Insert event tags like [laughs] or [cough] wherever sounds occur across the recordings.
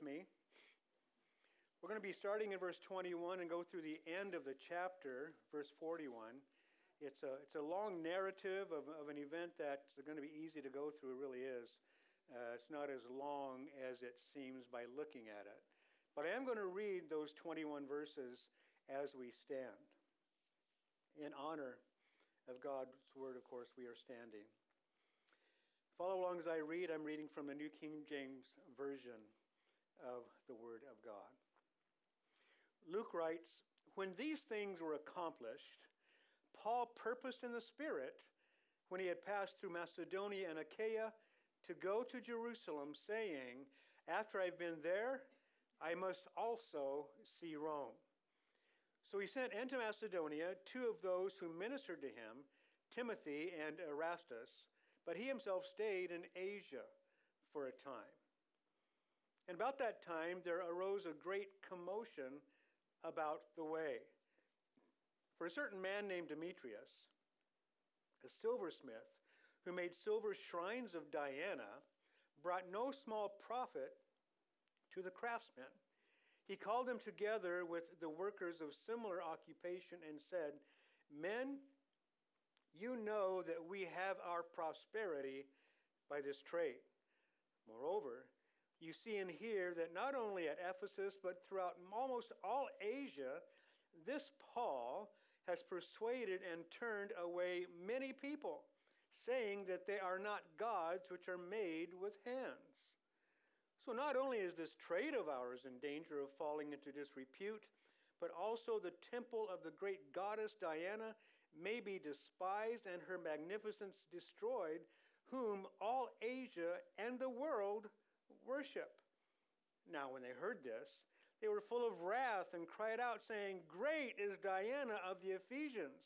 with me. We're going to be starting in verse 21 and go through the end of the chapter, verse 41. It's a, it's a long narrative of, of an event that's going to be easy to go through, it really is. Uh, it's not as long as it seems by looking at it. But I am going to read those 21 verses as we stand. In honor of God's word, of course, we are standing. Follow along as I read. I'm reading from the New King James Version of the Word of God. Luke writes When these things were accomplished, Paul purposed in the Spirit, when he had passed through Macedonia and Achaia, to go to Jerusalem, saying, After I've been there, I must also see Rome. So he sent into Macedonia two of those who ministered to him, Timothy and Erastus, but he himself stayed in Asia for a time. And about that time there arose a great commotion about the way. For a certain man named Demetrius, a silversmith, who made silver shrines of Diana, brought no small profit to the craftsmen. He called them together with the workers of similar occupation and said, Men, you know that we have our prosperity by this trade. Moreover, you see and hear that not only at Ephesus, but throughout almost all Asia, this Paul has persuaded and turned away many people, saying that they are not gods which are made with hands. So not only is this trade of ours in danger of falling into disrepute, but also the temple of the great goddess Diana may be despised and her magnificence destroyed, whom all Asia and the world worship. Now, when they heard this, they were full of wrath and cried out, saying, Great is Diana of the Ephesians.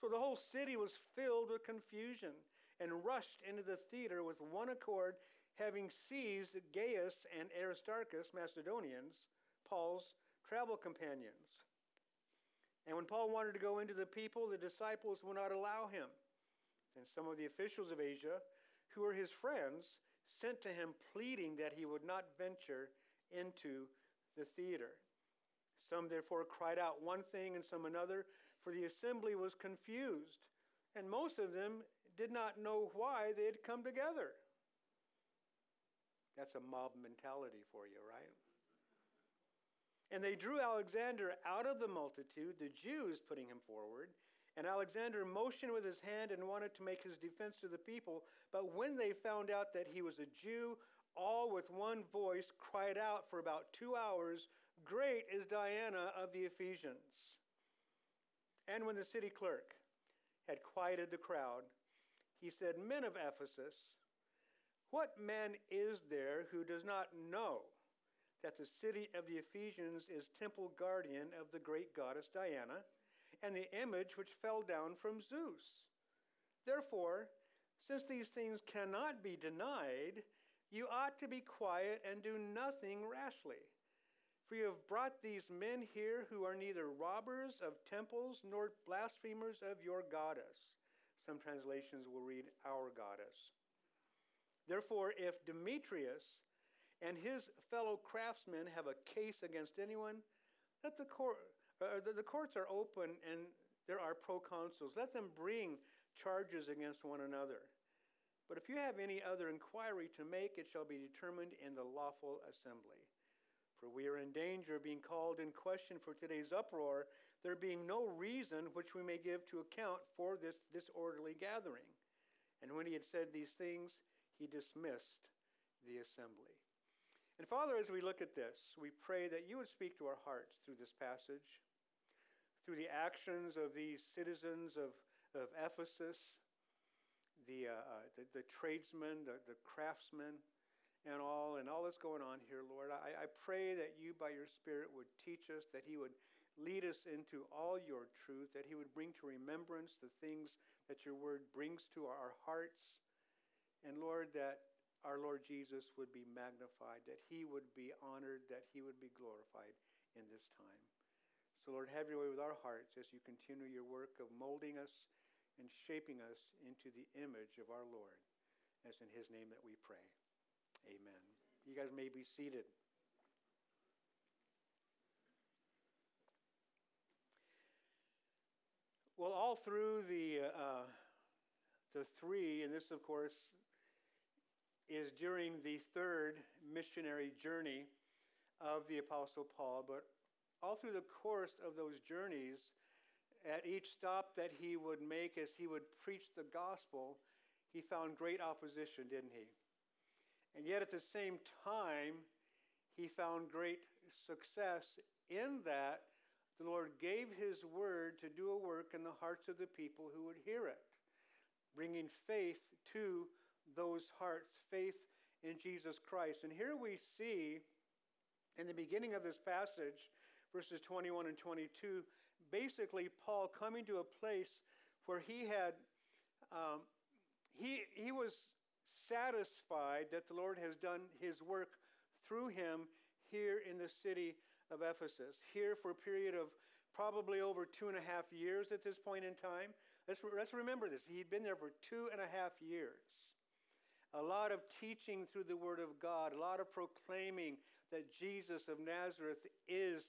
So the whole city was filled with confusion and rushed into the theater with one accord, having seized Gaius and Aristarchus, Macedonians, Paul's travel companions. And when Paul wanted to go into the people, the disciples would not allow him. And some of the officials of Asia, who were his friends, sent to him pleading that he would not venture into the theater. Some therefore cried out one thing and some another, for the assembly was confused, and most of them did not know why they had come together. That's a mob mentality for you, right? And they drew Alexander out of the multitude, the Jews putting him forward. And Alexander motioned with his hand and wanted to make his defense to the people. But when they found out that he was a Jew, all with one voice cried out for about two hours, Great is Diana of the Ephesians. And when the city clerk had quieted the crowd, he said, Men of Ephesus, what man is there who does not know that the city of the Ephesians is temple guardian of the great goddess Diana and the image which fell down from Zeus? Therefore, since these things cannot be denied, you ought to be quiet and do nothing rashly. For you have brought these men here who are neither robbers of temples nor blasphemers of your goddess. Some translations will read, our goddess. Therefore, if Demetrius and his fellow craftsmen have a case against anyone, let the, court, uh, the, the courts are open and there are proconsuls. Let them bring charges against one another. But if you have any other inquiry to make, it shall be determined in the lawful assembly. For we are in danger of being called in question for today's uproar, there being no reason which we may give to account for this disorderly gathering. And when he had said these things, he dismissed the assembly. And Father, as we look at this, we pray that you would speak to our hearts through this passage, through the actions of these citizens of, of Ephesus the, uh, uh, the, the, tradesmen, the, the craftsmen, and all, and all that's going on here, Lord. I, I pray that you, by your Spirit, would teach us, that He would lead us into all your truth, that He would bring to remembrance the things that your word brings to our hearts. And Lord, that our Lord Jesus would be magnified, that He would be honored, that He would be glorified in this time. So, Lord, have your way with our hearts as you continue your work of molding us and shaping us into the image of our Lord. And it's in his name that we pray. Amen. You guys may be seated. Well, all through the, uh, the three, and this, of course, is during the third missionary journey of the Apostle Paul, but all through the course of those journeys, at each stop that he would make as he would preach the gospel, he found great opposition, didn't he? And yet at the same time, he found great success in that the Lord gave his word to do a work in the hearts of the people who would hear it, bringing faith to those hearts, faith in Jesus Christ. And here we see in the beginning of this passage, verses 21 and 22, basically Paul coming to a place where he had, um, he, he was satisfied that the Lord has done his work through him here in the city of Ephesus, here for a period of probably over two and a half years at this point in time. Let's, let's remember this. He'd been there for two and a half years. A lot of teaching through the Word of God, a lot of proclaiming that Jesus of Nazareth is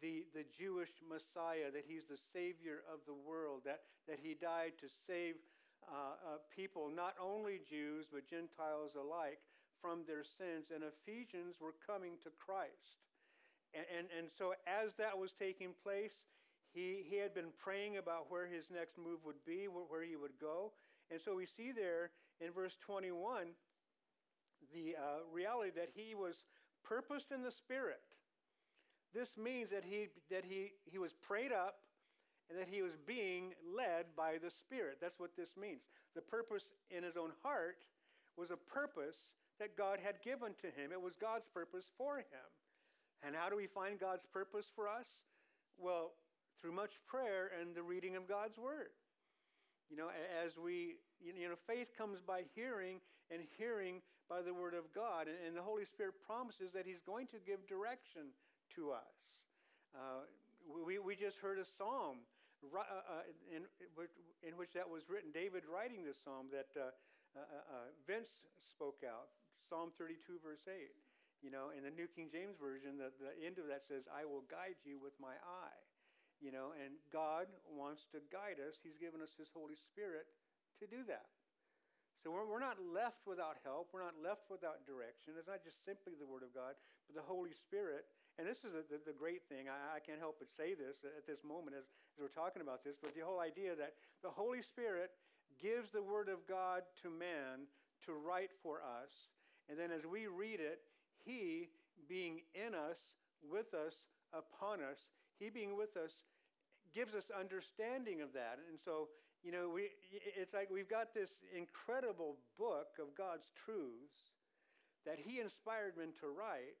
the, the Jewish Messiah, that he's the Savior of the world, that, that he died to save uh, uh, people, not only Jews, but Gentiles alike, from their sins. And Ephesians were coming to Christ. And, and, and so, as that was taking place, he, he had been praying about where his next move would be, where, where he would go. And so, we see there in verse 21 the uh, reality that he was purposed in the Spirit. This means that he, that he, he was prayed up and that he was being led by the Spirit. That's what this means. The purpose in his own heart was a purpose that God had given to him, it was God's purpose for him. And how do we find God's purpose for us? Well, through much prayer and the reading of God's Word. You know, as we, you know, faith comes by hearing, and hearing by the Word of God. And, the Holy Spirit promises that He's going to give direction to us. Uh, we, we just heard a psalm uh, uh, in, in which that was written, David writing this psalm that uh, uh, uh, Vince spoke out, Psalm 32, verse 8. You know, in the New King James Version, the, the end of that says, I will guide you with my eye. You know, and God wants to guide us. He's given us His Holy Spirit to do that. So we're, we're not left without help. We're not left without direction. It's not just simply the Word of God, but the Holy Spirit. And this is a, the, the great thing. I, I can't help but say this at this moment as, as we're talking about this, but the whole idea that the Holy Spirit gives the Word of God to man to write for us. And then as we read it, he being in us, with us, upon us, He being with us, gives us understanding of that. And so, you know, we, it's like we've got this incredible book of God's truths that He inspired men to write.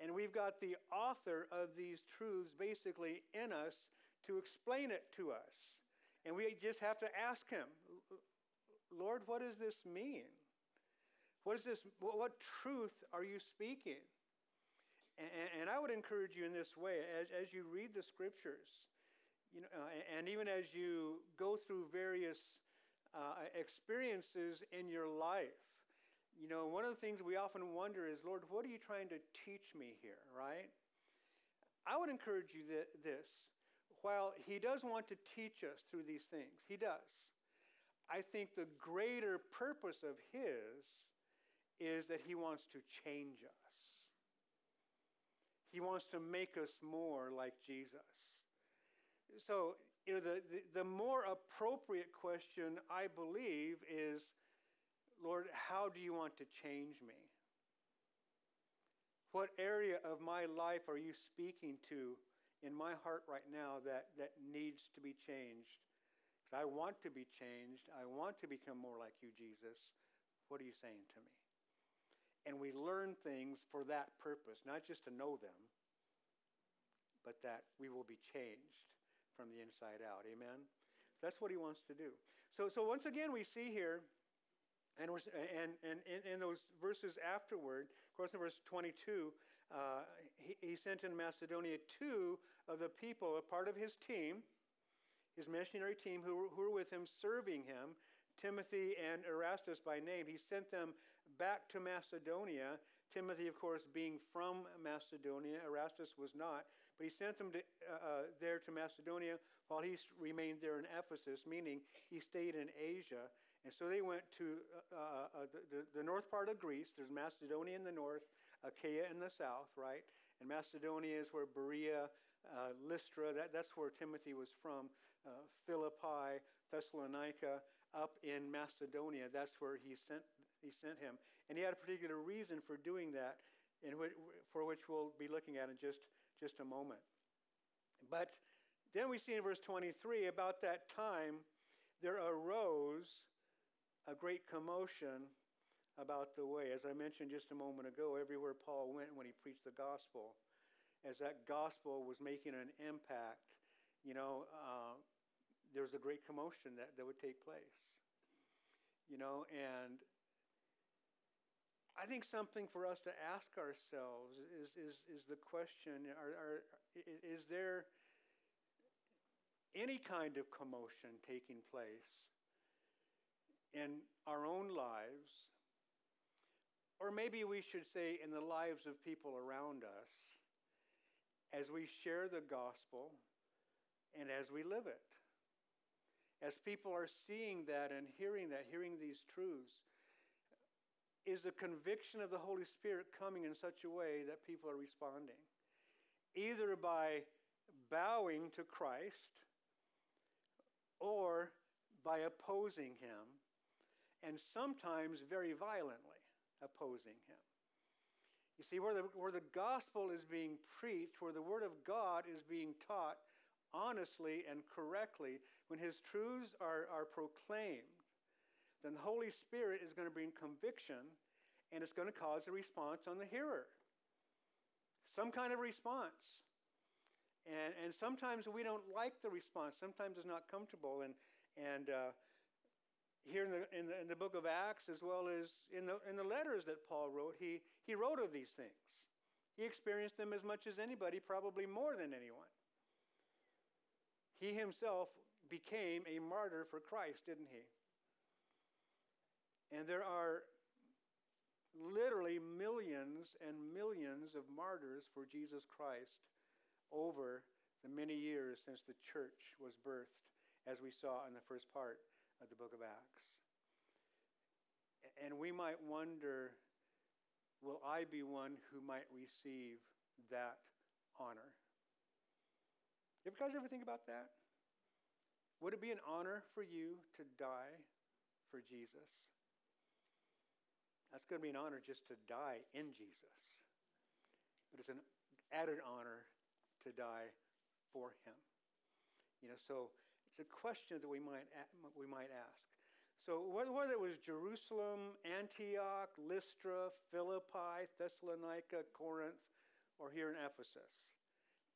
And we've got the author of these truths basically in us to explain it to us. And we just have to ask Him, Lord, what does this mean? What is this? What truth are you speaking? And, and I would encourage you in this way as, as you read the scriptures, you know, uh, and even as you go through various uh, experiences in your life, you know, one of the things we often wonder is, Lord, what are you trying to teach me here, right? I would encourage you that this. While He does want to teach us through these things, He does. I think the greater purpose of His is that He wants to change us. He wants to make us more like Jesus. So, you know, the, the, the more appropriate question, I believe, is Lord, how do you want to change me? What area of my life are you speaking to in my heart right now that, that needs to be changed? Because I want to be changed. I want to become more like you, Jesus. What are you saying to me? And we learn things for that purpose, not just to know them, but that we will be changed from the inside out. Amen? That's what he wants to do. So, so once again, we see here, and, we're, and, and in, those verses afterward, of course, in verse 22, uh, he, he sent in Macedonia two of the people, a part of his team, his missionary team, who, who were with him, serving him, Timothy and Erastus by name. He sent them back to Macedonia Timothy, of course, being from Macedonia, Erastus was not, but he sent them to, uh, uh, there to Macedonia while he remained there in Ephesus, meaning he stayed in Asia. And so they went to uh, uh, uh the, the, north part of Greece. There's Macedonia in the north, Achaia in the south, right? And Macedonia is where Berea, Lystra, that, that's where Timothy was from. Philippi, Thessalonica, up in Macedonia, that's where he sent, he sent him. And he had a particular reason for doing that, in which, for which we'll be looking at in just, just a moment. But then we see in verse 23 about that time there arose a great commotion about the way. As I mentioned just a moment ago, everywhere Paul went when he preached the gospel, as that gospel was making an impact, you know, uh, there was a great commotion that, that would take place. You know, and I think something for us to ask ourselves is, is, is the question are, are, is there any kind of commotion taking place in our own lives? Or maybe we should say in the lives of people around us as we share the gospel and as we live it. As people are seeing that and hearing that, hearing these truths, is the conviction of the Holy Spirit coming in such a way that people are responding? Either by bowing to Christ or by opposing him, and sometimes very violently opposing him. You see, where the, where the gospel is being preached, where the word of God is being taught honestly and correctly, when his truths are, are proclaimed, then the Holy Spirit is going to bring conviction and it's going to cause a response on the hearer. Some kind of response. And, and sometimes we don't like the response. Sometimes it's not comfortable. And, and uh, here in the, in, the, in the book of Acts, as well as in the, in the letters that Paul wrote, he, he wrote of these things. He experienced them as much as anybody, probably more than anyone. He himself became a martyr for Christ, didn't he? And there are literally millions and millions of martyrs for Jesus Christ over the many years since the church was birthed, as we saw in the first part of the book of Acts. And we might wonder will I be one who might receive that honor? You guys ever think about that? Would it be an honor for you to die for Jesus? That's going to be an honor just to die in Jesus. But it's an added honor to die for him. You know, so it's a question that we might, we might ask. So whether it was Jerusalem, Antioch, Lystra, Philippi, Thessalonica, Corinth, or here in Ephesus,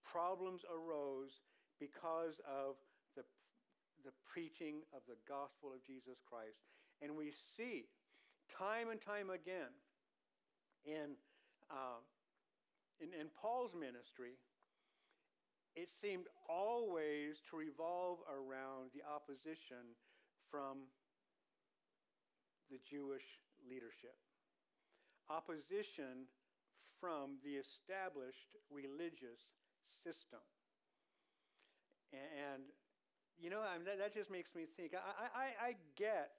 problems arose because of the, the preaching of the gospel of Jesus Christ. And we see time and time again in, uh, in, in Paul's ministry, it seemed always to revolve around the opposition from the Jewish leadership, opposition from the established religious system. And, you know, I mean, that, that, just makes me think. I, I, I get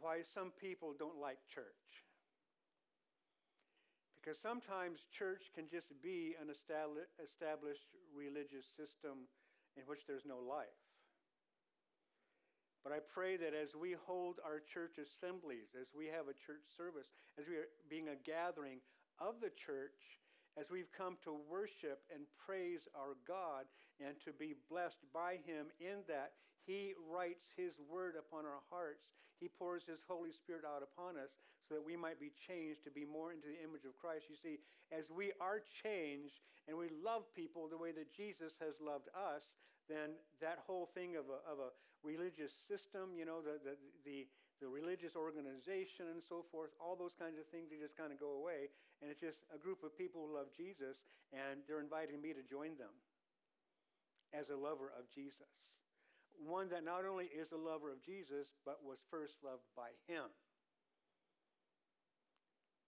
why some people don't like church. Because sometimes church can just be an established religious system in which there's no life. But I pray that as we hold our church assemblies, as we have a church service, as we are being a gathering of the church, as we've come to worship and praise our God and to be blessed by Him in that, He writes His word upon our hearts. He pours His Holy Spirit out upon us so that we might be changed to be more into the image of Christ. You see, as we are changed and we love people the way that Jesus has loved us, then that whole thing of a, of a religious system, you know, the, the, the, the religious organization and so forth, all those kinds of things, they just kind of go away. And it's just a group of people who love Jesus, and they're inviting me to join them as a lover of Jesus one that not only is a lover of Jesus, but was first loved by him.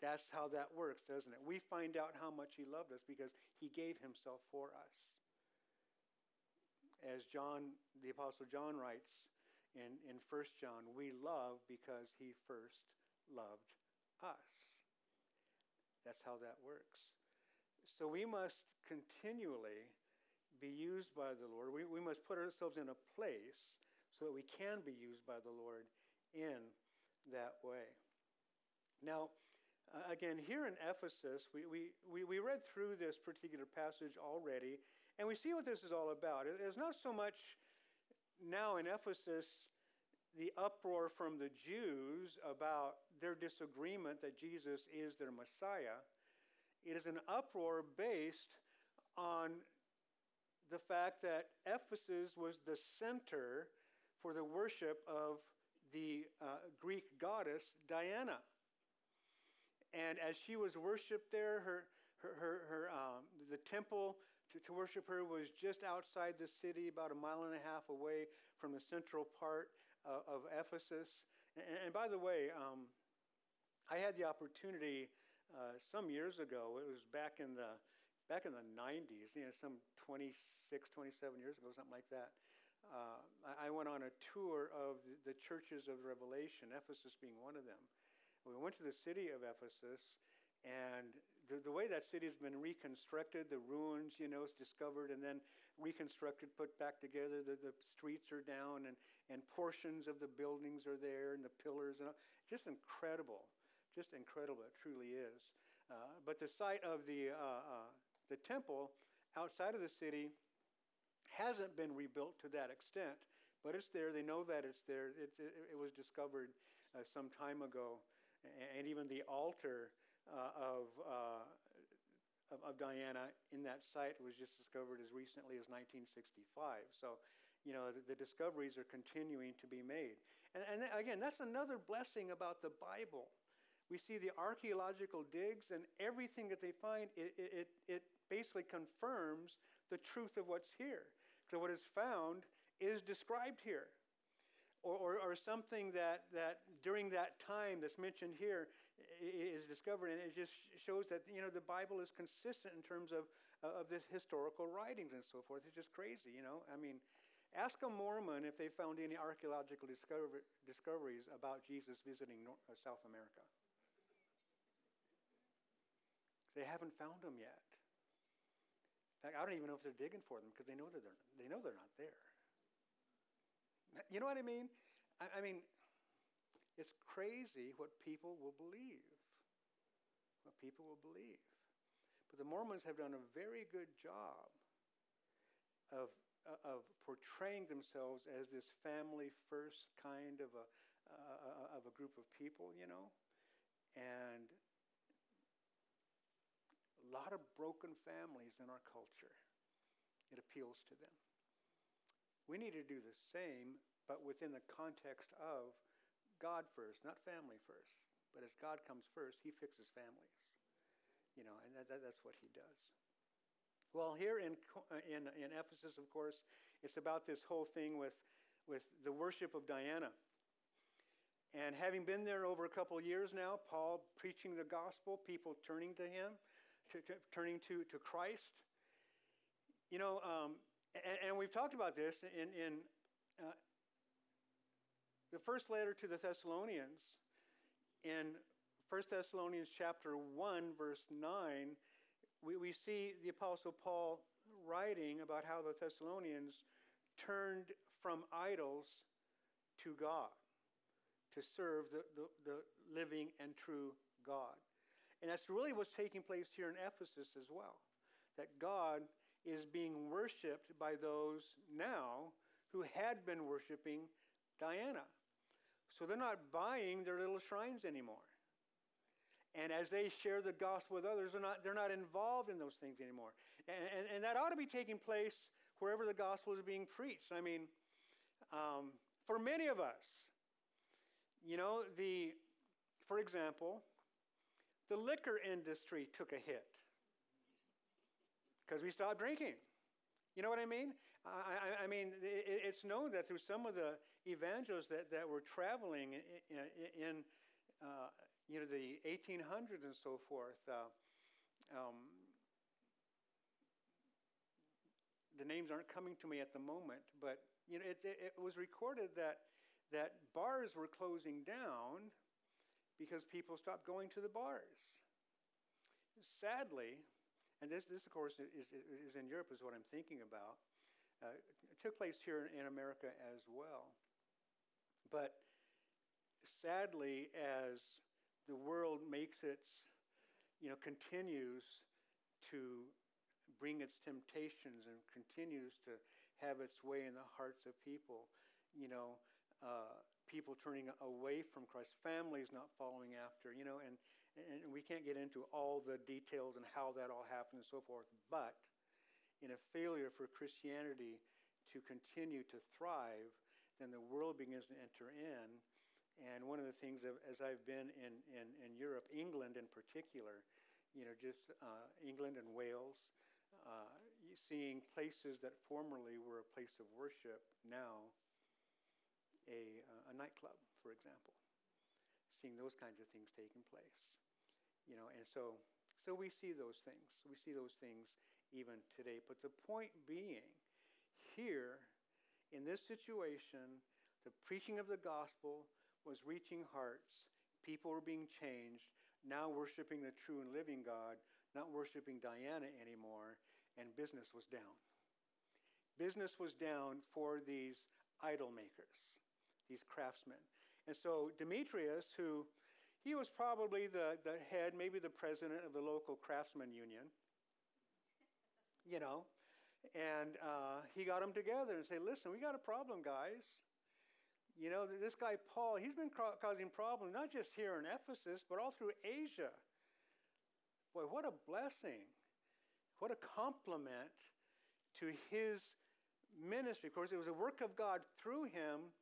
That's how that works, doesn't it? We find out how much he loved us because he gave himself for us. As John, the Apostle John writes in, in 1 John, we love because he first loved us. That's how that works. So we must continually be used by the Lord. We, we must put ourselves in a place so that we can be used by the Lord in that way. Now, uh, again, here in Ephesus, we, we, we, we read through this particular passage already, and we see what this is all about. It is not so much now in Ephesus the uproar from the Jews about their disagreement that Jesus is their Messiah. It is an uproar based on the fact that Ephesus was the center for the worship of the uh, Greek goddess Diana. And as she was worshipped there, her, her, her, her um, the temple to, to worship her was just outside the city, about a mile and a half away from the central part uh, of Ephesus. And, and, by the way, um, I had the opportunity uh, some years ago. It was back in the back in the 90s, you know, some 26, 27 years ago, something like that. Uh, I went on a tour of the, churches of Revelation, Ephesus being one of them. We went to the city of Ephesus, and the, the way that city has been reconstructed, the ruins, you know, is discovered and then reconstructed, put back together. The, the streets are down, and, and portions of the buildings are there, and the pillars, and all. just incredible, just incredible. It truly is. Uh, but the site of the uh, uh, the temple outside of the city hasn't been rebuilt to that extent, but it's there. They know that it's there. It, it, was discovered uh, some time ago, and even the altar uh, of, uh, of, of Diana in that site was just discovered as recently as 1965. So, you know, the, the discoveries are continuing to be made. And, and again, that's another blessing about the Bible. We see the archaeological digs, and everything that they find, it, it, it basically confirms the truth of what's here. So, what is found is described here or, or, or, something that, that during that time that's mentioned here is discovered, and it just shows that you know the Bible is consistent in terms of of this historical writings and so forth. It's just crazy, you know. I mean, ask a Mormon if they found any archaeological discover, discoveries about Jesus visiting North, uh, South America. They haven't found them yet. In fact, I don't even know if they're digging for them because they know that they're they know they're not there. You know what I mean? I, I mean, it's crazy what people will believe. What people will believe. But the Mormons have done a very good job of, uh, of portraying themselves as this family first kind of a, uh, of a group of people, you know. And a lot of broken families in our culture. It appeals to them. We need to do the same, but within the context of God first, not family first. But as God comes first, He fixes families. You know, and that, that, that's what He does. Well, here in, in, in Ephesus, of course, it's about this whole thing with, with the worship of Diana. And having been there over a couple years now, Paul preaching the gospel, people turning to him, to, to, turning to, to Christ. You know, um, and, and, we've talked about this in, in uh, the first letter to the Thessalonians. In 1 Thessalonians chapter 1, verse 9, we, we see the Apostle Paul writing about how the Thessalonians turned from idols to God to serve the, the, the living and true God. And that's really what's taking place here in Ephesus as well. That God is being worshiped by those now who had been worshiping Diana. So they're not buying their little shrines anymore. And as they share the gospel with others, they're not, they're not involved in those things anymore. And, and, and that ought to be taking place wherever the gospel is being preached. I mean, um, for many of us, you know, the, for example, the liquor industry took a hit because we stopped drinking. You know what I mean? I, I, I mean, it, it's known that through some of the evangelists that, that were traveling in, in uh, you know, the 1800s and so forth. Uh, um, the names aren't coming to me at the moment, but you know, it, it, it was recorded that that bars were closing down because people stopped going to the bars. Sadly, and this, this of course, is, is in Europe, is what I'm thinking about. Uh, it took place here in America as well. But sadly, as the world makes its, you know, continues to bring its temptations and continues to have its way in the hearts of people, you know, uh, people turning away from Christ, families not following after, you know, and, and we can't get into all the details and how that all happened and so forth, but in a failure for Christianity to continue to thrive, then the world begins to enter in. And one of the things, as I've been in, in, in Europe, England in particular, you know, just uh, England and Wales, uh, seeing places that formerly were a place of worship now a, uh, a nightclub, for example. Seeing those kinds of things taking place. You know, and so, so we see those things. We see those things even today. But the point being, here, in this situation, the preaching of the gospel, was reaching hearts. People were being changed, now worshiping the true and living God, not worshiping Diana anymore, and business was down. Business was down for these idol makers, these craftsmen. And so Demetrius, who he was probably the, the head, maybe the president of the local craftsman union, you know, and uh, he got them together and say, listen, we got a problem, guys. You know, this guy Paul, he's been causing problems not just here in Ephesus, but all through Asia. Boy, what a blessing. What a compliment to his ministry. Of course, it was a work of God through him,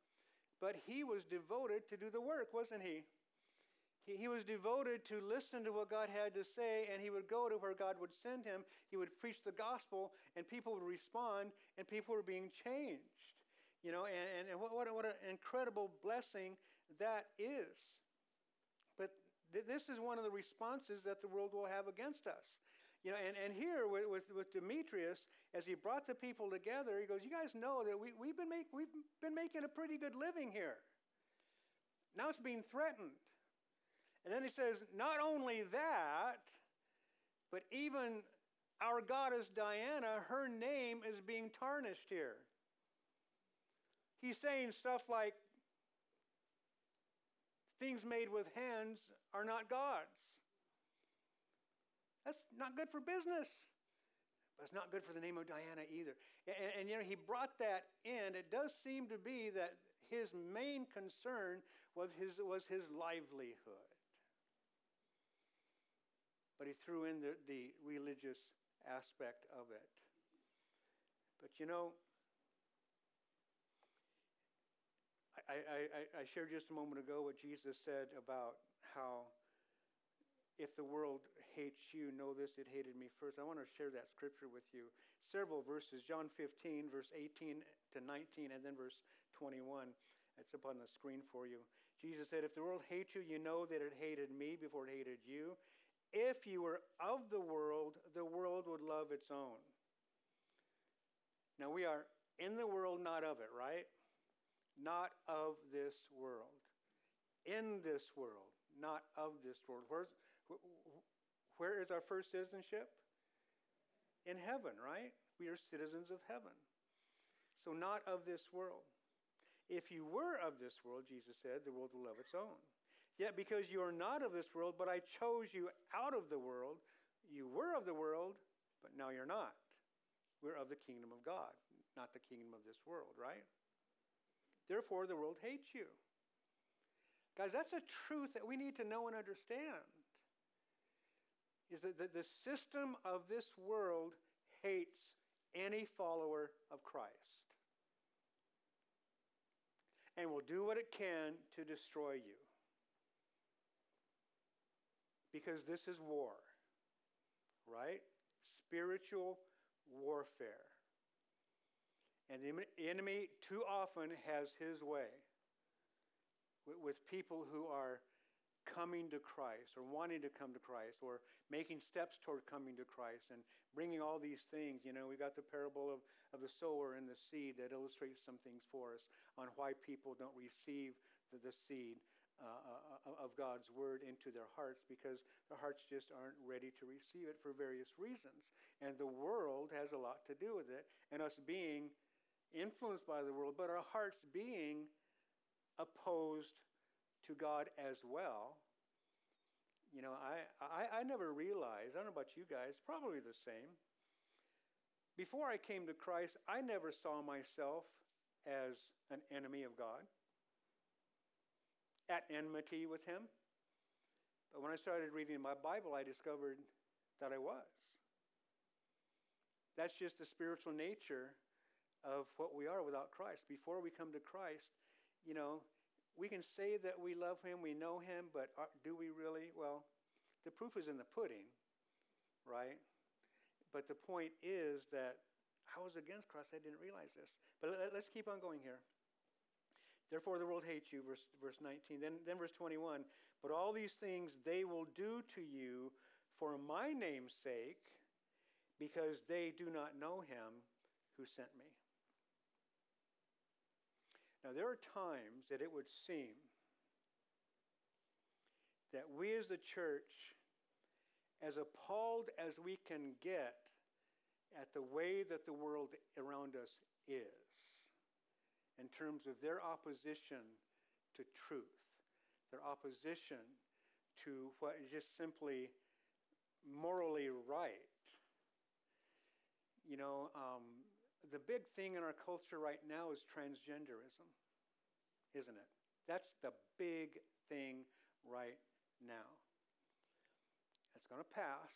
but he was devoted to do the work, wasn't he? He, he was devoted to listen to what God had to say, and he would go to where God would send him. He would preach the gospel, and people would respond, and people were being changed. You know, and, and what, what, what an incredible blessing that is. But th- this is one of the responses that the world will have against us. You know, and, and here with, with, with Demetrius, as he brought the people together, he goes, You guys know that we, we've, been make, we've been making a pretty good living here. Now it's being threatened. And then he says, Not only that, but even our goddess Diana, her name is being tarnished here he's saying stuff like things made with hands are not God's. That's not good for business. But it's not good for the name of Diana either. And, and, you know, he brought that in. It does seem to be that his main concern was his, was his livelihood. But he threw in the, the religious aspect of it. But you know, I, I, I shared just a moment ago what Jesus said about how if the world hates you, know this, it hated me first. I want to share that scripture with you. Several verses, John 15, verse 18 to 19, and then verse 21. It's up on the screen for you. Jesus said, If the world hates you, you know that it hated me before it hated you. If you were of the world, the world would love its own. Now we are in the world, not of it, right? not of this world. In this world, not of this world. Where's, where is our first citizenship? In heaven, right? We are citizens of heaven. So, not of this world. If you were of this world, Jesus said, the world will love its own. Yet, because you are not of this world, but I chose you out of the world, you were of the world, but now you're not. We're of the kingdom of God, not the kingdom of this world, right? Therefore, the world hates you. Guys, that's a truth that we need to know and understand. Is that the, system of this world hates any follower of Christ and will do what it can to destroy you. Because this is war, right? Spiritual warfare. And the enemy too often has his way with people who are coming to Christ or wanting to come to Christ or making steps toward coming to Christ and bringing all these things. You know, we got the parable of, of the sower and the seed that illustrates some things for us on why people don't receive the, the seed uh, uh of God's word into their hearts because their hearts just aren't ready to receive it for various reasons. And the world has a lot to do with it, and us being influenced by the world, but our hearts being opposed to God as well. You know, I, I, I never realized, I don't know about you guys, probably the same. Before I came to Christ, I never saw myself as an enemy of God, at enmity with Him. But when I started reading my Bible, I discovered that I was. That's just the spiritual nature of what we are without Christ. Before we come to Christ, you know, we can say that we love him, we know him, but are, do we really? Well, the proof is in the pudding, right? But the point is that I was against Christ. I didn't realize this. But let, us keep on going here. Therefore, the world hates you, verse, verse 19. Then, then, verse 21 But all these things they will do to you for my name's sake, because they do not know him who sent me. Now, there are times that it would seem that we as the church, as appalled as we can get at the way that the world around us is, in terms of their opposition to truth, their opposition to what is just simply morally right. You know, um, the big thing in our culture right now is transgenderism, isn't it? That's the big thing right now. It's going to pass.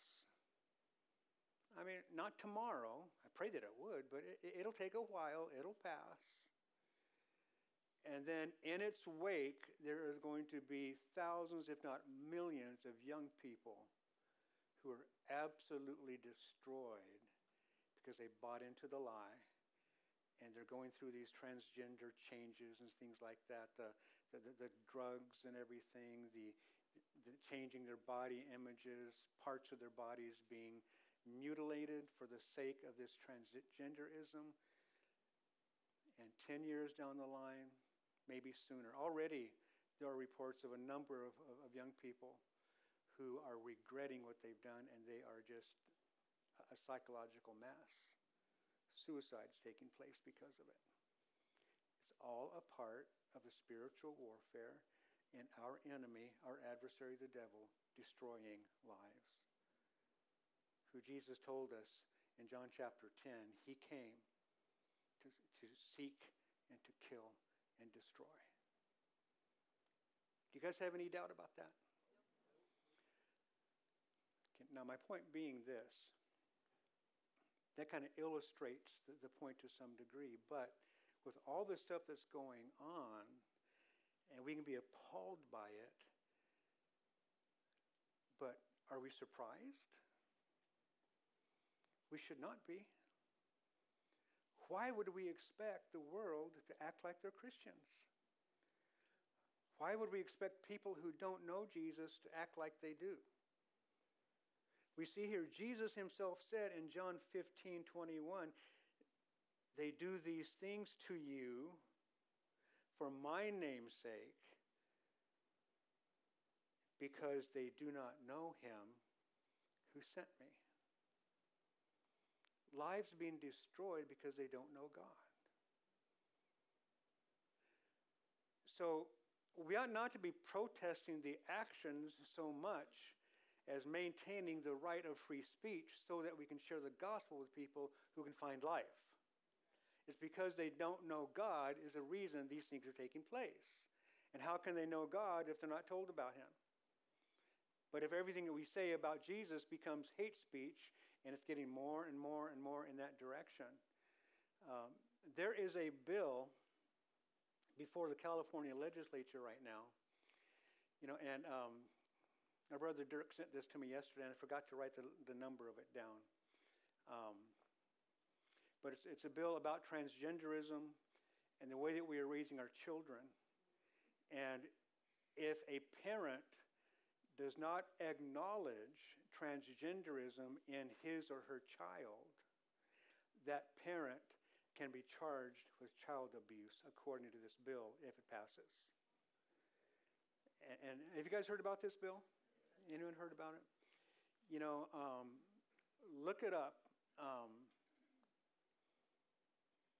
I mean, not tomorrow. I pray that it would, but it, will take a while. It'll pass. And then in its wake, there is going to be thousands, if not millions, of young people who are absolutely destroyed because they bought into the lie and they're going through these transgender changes and things like that, the, the, the drugs and everything, the, the changing their body images, parts of their bodies being mutilated for the sake of this transgenderism. And 10 years down the line, maybe sooner. Already, there are reports of a number of, of, of young people who are regretting what they've done and they are just a psychological mess. Suicides taking place because of it. It's all a part of the spiritual warfare and our enemy, our adversary, the devil, destroying lives. Who Jesus told us in John chapter 10, he came to, to seek and to kill and destroy. Do you guys have any doubt about that? Now, my point being this that kind of illustrates the, the point to some degree. But with all the stuff that's going on, and we can be appalled by it, but are we surprised? We should not be. Why would we expect the world to act like they're Christians? Why would we expect people who don't know Jesus to act like they do? We see here Jesus himself said in John 15 21, They do these things to you for my name's sake because they do not know him who sent me. Lives being destroyed because they don't know God. So we ought not to be protesting the actions so much as maintaining the right of free speech so that we can share the gospel with people who can find life. It's because they don't know God is the reason these things are taking place. And how can they know God if they're not told about him? But if everything that we say about Jesus becomes hate speech, and it's getting more and more and more in that direction, um, there is a bill before the California legislature right now, you know, and um, my brother Dirk sent this to me yesterday, and I forgot to write the, the number of it down. Um, but it's, it's a bill about transgenderism and the way that we are raising our children. And if a parent does not acknowledge transgenderism in his or her child, that parent can be charged with child abuse according to this bill if it passes. And, and have you guys heard about this bill? Anyone heard about it? You know, um, look it up. Um,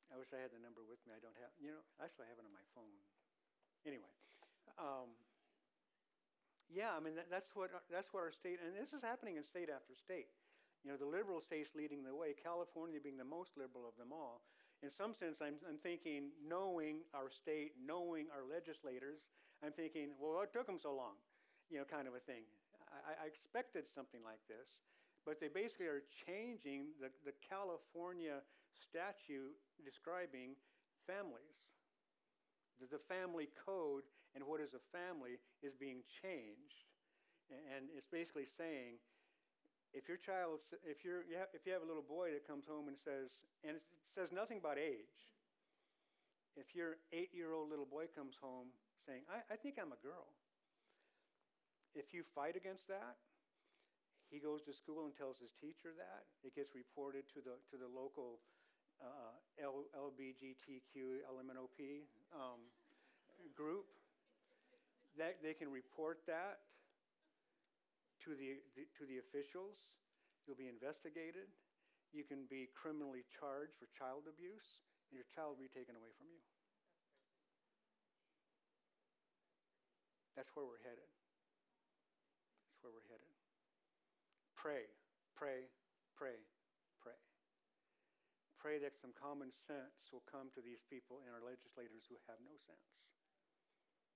I wish I had the number with me. I don't have. You know, actually, I have it on my phone. Anyway, um, yeah, I mean that, that's what that's what our state, and this is happening in state after state. You know, the liberal states leading the way, California being the most liberal of them all. In some sense, I'm, I'm thinking, knowing our state, knowing our legislators, I'm thinking, well, what took them so long? You know, kind of a thing. I, I expected something like this, but they basically are changing the, the California statute describing families. The, the family code and what is a family is being changed. And it's basically saying if your child, if, you're, you have, if you have a little boy that comes home and says, and it says nothing about age, if your eight year old little boy comes home saying, I, I think I'm a girl, if you fight against that, he goes to school and tells his teacher that. It gets reported to the, to the local uh, LBGTQ LMNOP um, group. That they can report that to the, the, to the officials. You'll be investigated. You can be criminally charged for child abuse, and your child will be taken away from you. That's where we're headed. Where we're headed. Pray, pray, pray, pray. Pray that some common sense will come to these people and our legislators who have no sense.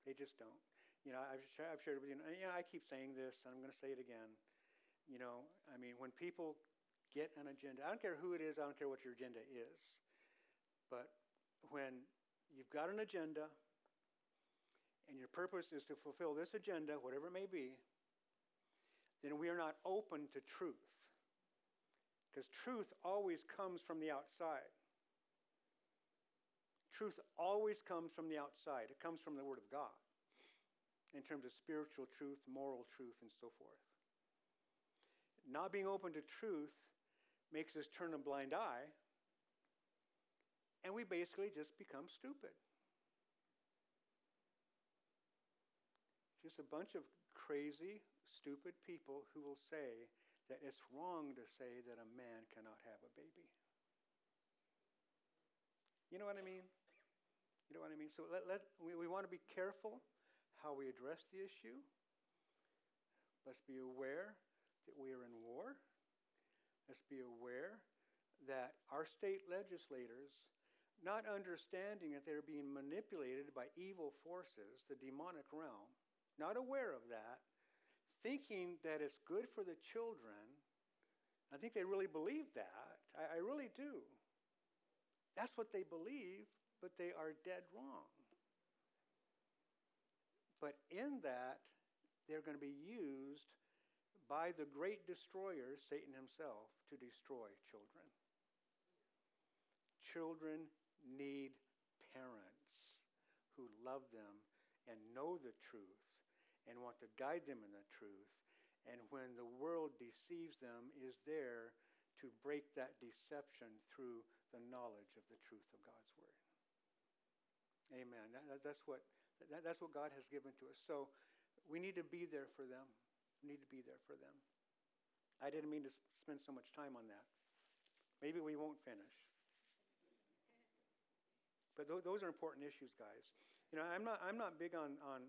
They just don't. You know, I've, I've shared with you, you know, I keep saying this, and I'm going to say it again. You know, I mean, when people get an agenda, I don't care who it is, I don't care what your agenda is, but when you've got an agenda and your purpose is to fulfill this agenda, whatever it may be, then we are not open to truth. Because truth always comes from the outside. Truth always comes from the outside. It comes from the Word of God in terms of spiritual truth, moral truth, and so forth. Not being open to truth makes us turn a blind eye, and we basically just become stupid. Just a bunch of crazy, stupid people who will say that it's wrong to say that a man cannot have a baby. You know what I mean? You know what I mean? So let, let, we, we want to be careful how we address the issue. Let's be aware that we are in war. Let's be aware that our state legislators, not understanding that they're being manipulated by evil forces, the demonic realm, not aware of that, thinking that it's good for the children. I think they really believe that. I, I really do. That's what they believe, but they are dead wrong. But in that, they're going to be used by the great destroyer, Satan himself, to destroy children. Children need parents who love them and know the truth and want to guide them in the truth. And when the world deceives them, is there to break that deception through the knowledge of the truth of God's word. Amen. That, that's what that, that's what God has given to us. So we need to be there for them. We need to be there for them. I didn't mean to spend so much time on that. Maybe we won't finish. But th- those are important issues, guys. You know, I'm not, I'm not big on, on,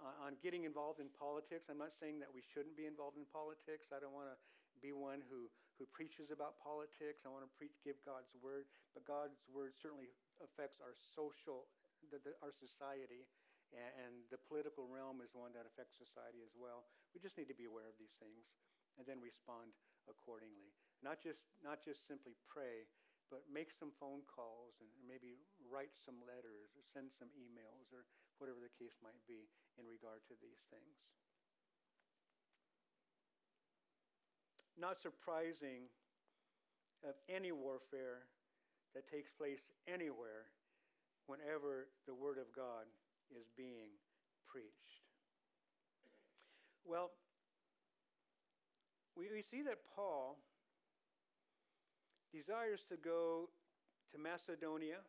on getting involved in politics. I'm not saying that we shouldn't be involved in politics. I don't want to be one who, who preaches about politics. I want to preach, give God's word. But God's word certainly affects our social the, the, our society, and, and the political realm is one that affects society as well. We just need to be aware of these things and then respond accordingly. Not just, not just simply pray, but make some phone calls and maybe write some letters or send some emails or whatever the case might be in regard to these things. Not surprising of any warfare that takes place anywhere whenever the Word of God is being preached. Well, we, we see that Paul desires to go to Macedonia.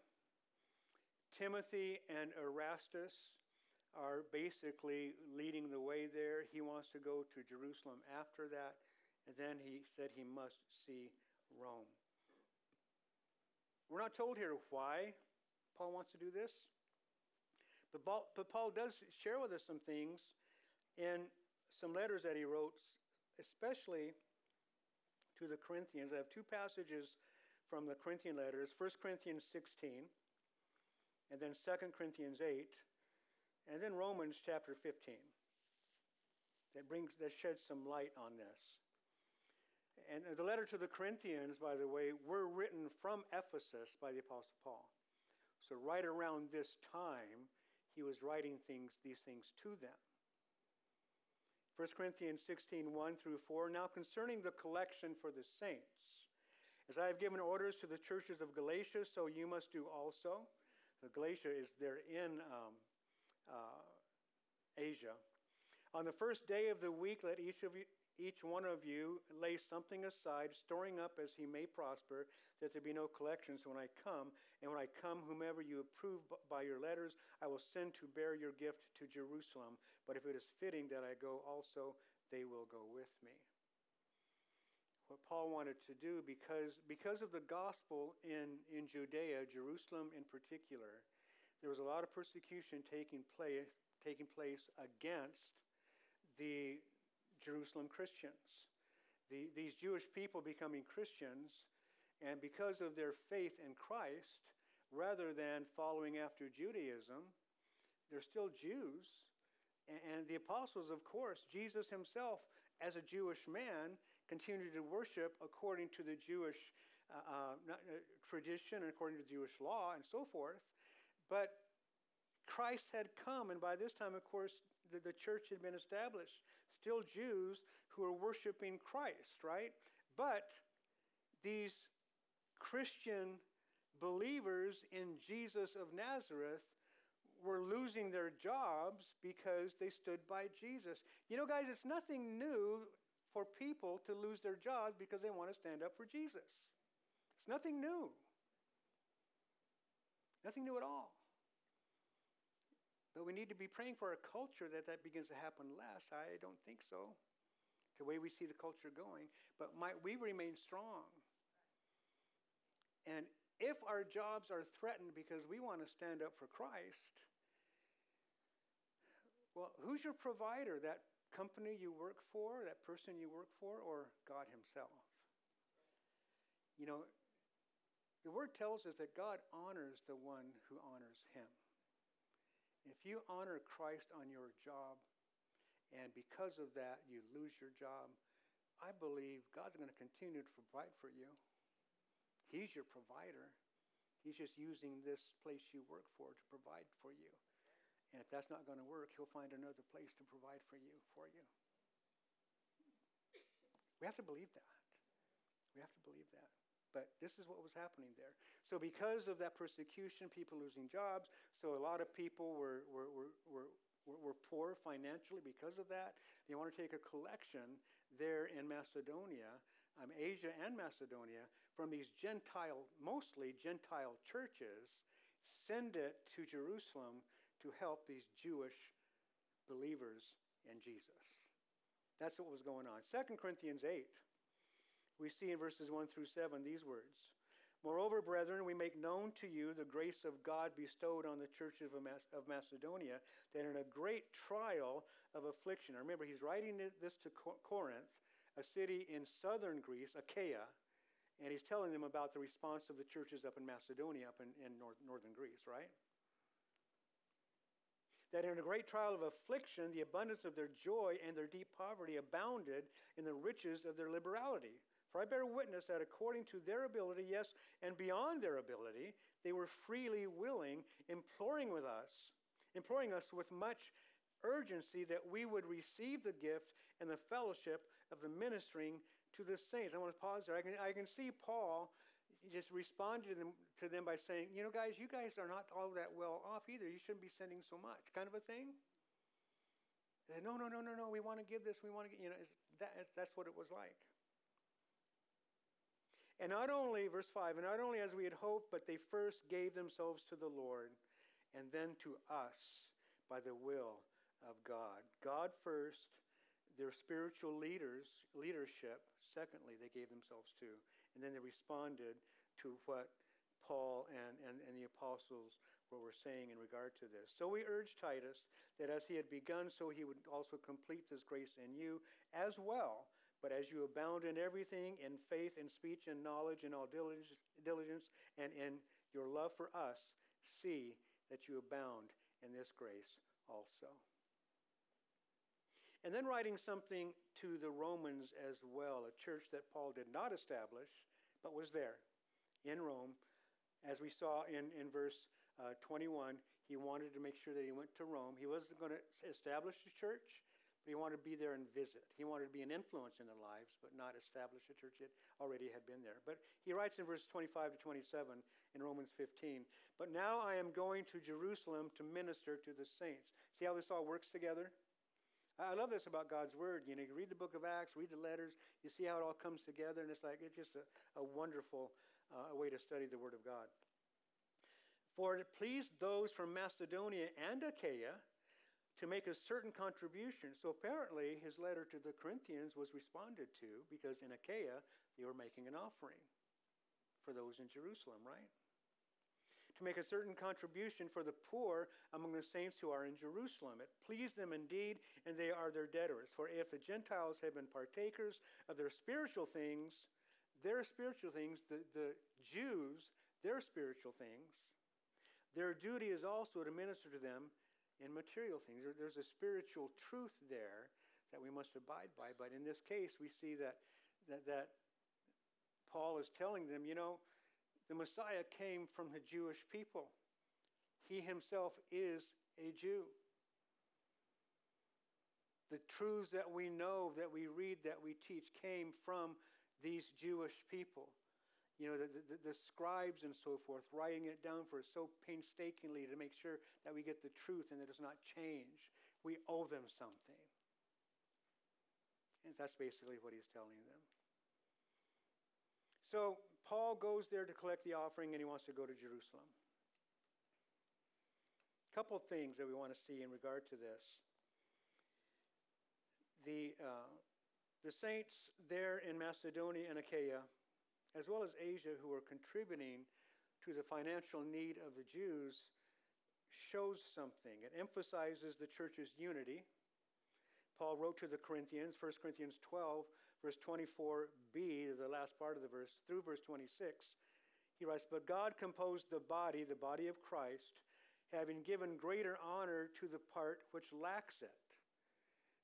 Timothy and Erastus are basically leading the way there. He wants to go to Jerusalem after that, and then he said he must see Rome. We're not told here why Paul wants to do this, but Paul, but Paul does share with us some things in some letters that he wrote, especially to the Corinthians. I have two passages from the Corinthian letters 1 Corinthians 16, and then 2 Corinthians 8 and then Romans chapter 15. That brings that sheds some light on this. And the letter to the Corinthians, by the way, were written from Ephesus by the Apostle Paul. So right around this time, he was writing things, these things to them. 1 Corinthians 16, 1 through 4. Now concerning the collection for the saints, as I have given orders to the churches of Galatia, so you must do also. So Galatia is there in um, uh, Asia. On the first day of the week, let each of you, each one of you lay something aside, storing up as he may prosper, that there be no collections when I come. And when I come, whomever you approve by your letters, I will send to bear your gift to Jerusalem. But if it is fitting that I go also, they will go with me. What Paul wanted to do, because, because of the gospel in, in Judea, Jerusalem in particular, there was a lot of persecution taking place, taking place against the Jerusalem Christians. The, these Jewish people becoming Christians, and because of their faith in Christ, rather than following after Judaism, they're still Jews. And, and the apostles, of course, Jesus himself, as a Jewish man, continued to worship according to the Jewish uh, uh, uh tradition and according to Jewish law and so forth. But Christ had come, and by this time, of course, the, the church had been established. Still Jews who were worshiping Christ, right? But these Christian believers in Jesus of Nazareth were losing their jobs because they stood by Jesus. You know, guys, it's nothing new for people to lose their jobs because they want to stand up for Jesus. It's nothing new. Nothing new at all. But we need to be praying for a culture that that begins to happen less. I don't think so. The way we see the culture going. But might we remain strong? And if our jobs are threatened because we want to stand up for Christ, well, who's your provider? That company you work for, that person you work for, or God Himself? You know, the Word tells us that God honors the one who honors Him. If you honor Christ on your job, and because of that you lose your job, I believe God's going to continue to provide for you. He's your provider. He's just using this place you work for to provide for you. And if that's not going to work, he'll find another place to provide for you for you. We have to believe that. We have to believe that. But this is what was happening there. So because of that persecution, people losing jobs, so a lot of people were, were, were, were, were poor financially because of that. They want to take a collection there in Macedonia, um, Asia and Macedonia, from these Gentile, mostly Gentile churches, send it to Jerusalem to help these Jewish believers in Jesus. That's what was going on. 2 Corinthians 8 we see in verses 1 through 7 these words Moreover, brethren, we make known to you the grace of God bestowed on the church of Macedonia, that in a great trial of affliction, remember, he's writing this to Corinth, a city in southern Greece, Achaia, and he's telling them about the response of the churches up in Macedonia, up in, in north, northern Greece, right? That in a great trial of affliction, the abundance of their joy and their deep poverty abounded in the riches of their liberality. For I bear witness that according to their ability, yes, and beyond their ability, they were freely willing, imploring with us, imploring us with much urgency that we would receive the gift and the fellowship of the ministering to the saints. I want to pause there. I can, I can see Paul just responded to them, to them by saying, you know, guys, you guys are not all that well off either. You shouldn't be sending so much, kind of a thing. They said, no, no, no, no, no, we want to give this, we want to get, you know, that, that's what it was like. And not only, verse 5, and not only as we had hoped, but they first gave themselves to the Lord and then to us by the will of God. God first, their spiritual leaders, leadership, secondly, they gave themselves to. And then they responded to what Paul and, and, and the apostles were saying in regard to this. So we urge Titus that as he had begun, so he would also complete this grace in you as well. But as you abound in everything, in faith, in speech, in knowledge, in all diligence, and in your love for us, see that you abound in this grace also. And then writing something to the Romans as well, a church that Paul did not establish, but was there in Rome. As we saw in, in verse uh, 21, he wanted to make sure that he went to Rome. He wasn't going to establish a church, but he wanted to be there and visit. He wanted to be an influence in their lives, but not establish a church that already had been there. But he writes in verses 25 to 27 in Romans 15, But now I am going to Jerusalem to minister to the saints. See how this all works together? I love this about God's Word. You know, you read the book of Acts, read the letters, you see how it all comes together, and it's like, it's just a, a wonderful uh, way to study the Word of God. For it pleased those from Macedonia and Achaia to make a certain contribution. So apparently, his letter to the Corinthians was responded to because in Achaia, they were making an offering for those in Jerusalem, right? To make a certain contribution for the poor among the saints who are in Jerusalem. It pleased them indeed, and they are their debtors. For if the Gentiles have been partakers of their spiritual things, their spiritual things, the, the Jews, their spiritual things, their duty is also to minister to them in material things. There, there's a spiritual truth there that we must abide by. But in this case, we see that, that, that Paul is telling them, you know, the Messiah came from the Jewish people. He himself is a Jew. The truths that we know, that we read, that we teach came from these Jewish people you know, the, the, the, scribes and so forth, writing it down for us so painstakingly to make sure that we get the truth and that it's not changed. We owe them something. And that's basically what he's telling them. So Paul goes there to collect the offering and he wants to go to Jerusalem. A couple of things that we want to see in regard to this. The, uh, the saints there in Macedonia and Achaia as well as Asia, who are contributing to the financial need of the Jews, shows something. It emphasizes the church's unity. Paul wrote to the Corinthians, 1 Corinthians 12, verse 24b, the last part of the verse, through verse 26. He writes, But God composed the body, the body of Christ, having given greater honor to the part which lacks it.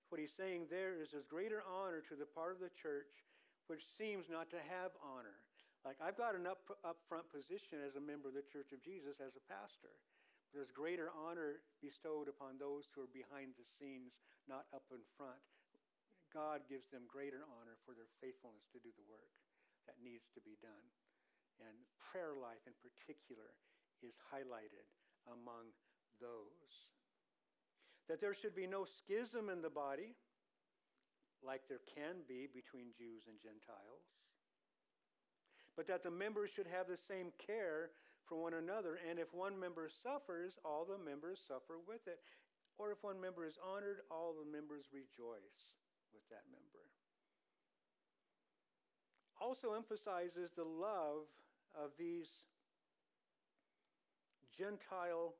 What he's saying there is there's greater honor to the part of the church which seems not to have honor. Like I've got an up, upfront position as a member of the Church of Jesus as a pastor. But there's greater honor bestowed upon those who are behind the scenes, not up in front. God gives them greater honor for their faithfulness to do the work that needs to be done. And prayer life in particular is highlighted among those. That there should be no schism in the body like there can be between Jews and Gentiles, but that the members should have the same care for one another. And if one member suffers, all the members suffer with it. Or if one member is honored, all the members rejoice with that member. Also emphasizes the love of these Gentile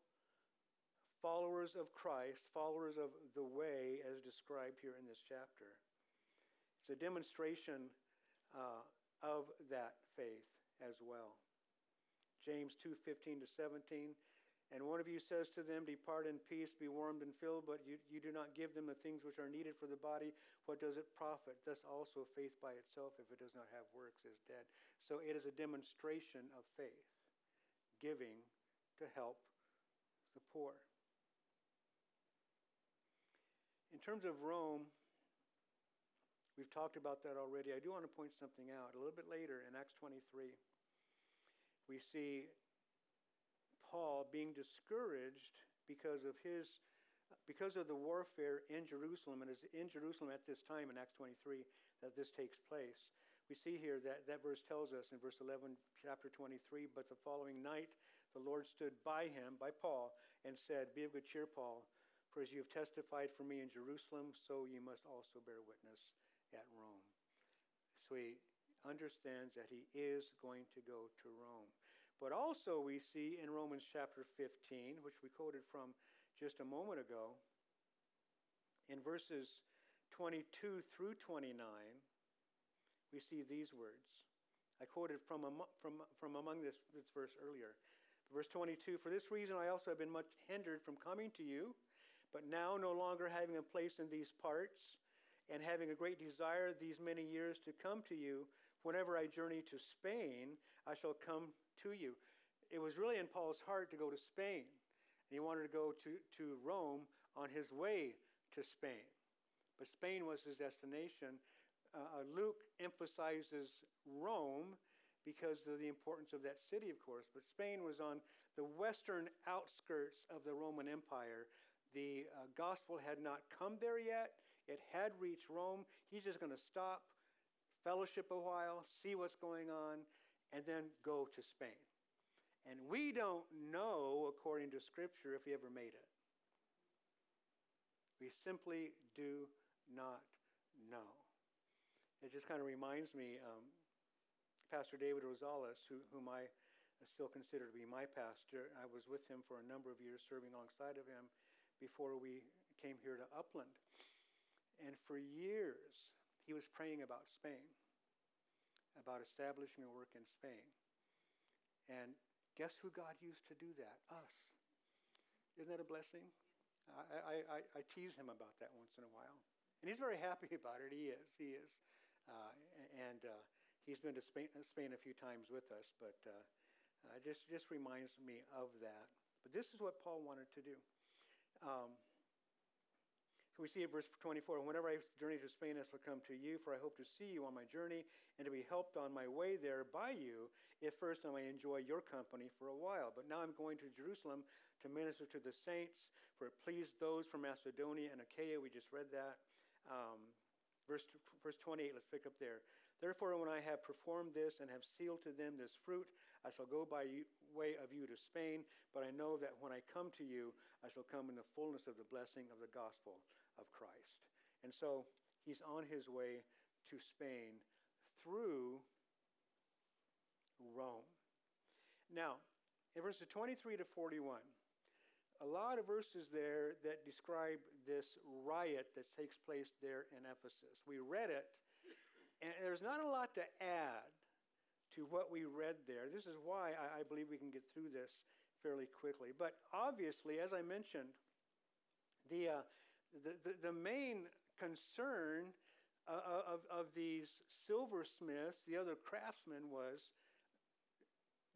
followers of Christ, followers of the way as described here in this chapter. It's a demonstration uh, of that faith as well. James 2:15 to 17. And one of you says to them, Depart in peace, be warmed and filled, but you, you do not give them the things which are needed for the body. What does it profit? Thus also faith by itself, if it does not have works, is dead. So it is a demonstration of faith, giving to help the poor. In terms of Rome, We've talked about that already. I do want to point something out. A little bit later in Acts 23, we see Paul being discouraged because of his because of the warfare in Jerusalem, and it's in Jerusalem at this time in Acts 23 that this takes place. We see here that that verse tells us in verse 11, chapter 23, but the following night the Lord stood by him, by Paul, and said, Be of good cheer, Paul, for as you have testified for me in Jerusalem, so you must also bear witness at Rome. So he understands that he is going to go to Rome. But also we see in Romans chapter 15, which we quoted from just a moment ago, in verses 22 through 29, we see these words. I quoted from, from, from among this, this verse earlier. Verse 22 For this reason I also have been much hindered from coming to you, but now no longer having a place in these parts, and having a great desire these many years to come to you, whenever I journey to Spain, I shall come to you. It was really in Paul's heart to go to Spain. And he wanted to go to, to Rome on his way to Spain. But Spain was his destination. Uh, uh, Luke emphasizes Rome because of the importance of that city, of course. But Spain was on the western outskirts of the Roman Empire. The uh, gospel had not come there yet. It had reached Rome. He's just going to stop, fellowship a while, see what's going on, and then go to Spain. And we don't know, according to Scripture, if he ever made it. We simply do not know. It just kind of reminds me, um, Pastor David Rosales, who, whom I still consider to be my pastor, I was with him for a number of years, serving alongside of him before we came here to Upland. And for years, he was praying about Spain, about establishing a work in Spain. And Guess who God used to do that? Us. Isn't that a blessing? I, I, I, tease him about that once in a while. And he's very happy [laughs] about it. He is. He is. Uh, and uh, he's been to Spain, Spain, a few times with us, but uh, uh, just, just reminds me of that. But this is what Paul wanted to do. Um, so we see in verse 24, whenever I journey to Spain, I shall come to you, for I hope to see you on my journey and to be helped on my way there by you, if first I may enjoy your company for a while. But now I'm going to Jerusalem to minister to the saints, for it pleased those from Macedonia and Achaia. We just read that. Um, verse, verse 28, let's pick up there. Therefore, when I have performed this and have sealed to them this fruit, I shall go by way of you to Spain, but I know that when I come to you, I shall come in the fullness of the blessing of the gospel of Christ. And so he's on his way to Spain through Rome. Now, in verses 23 to 41, a lot of verses there that describe this riot that takes place there in Ephesus. We read it, and there's not a lot to add to what we read there. This is why I, I believe we can get through this fairly quickly. But obviously, as I mentioned, the, uh, the, the, the main concern uh, of, of these silversmiths, the other craftsmen, was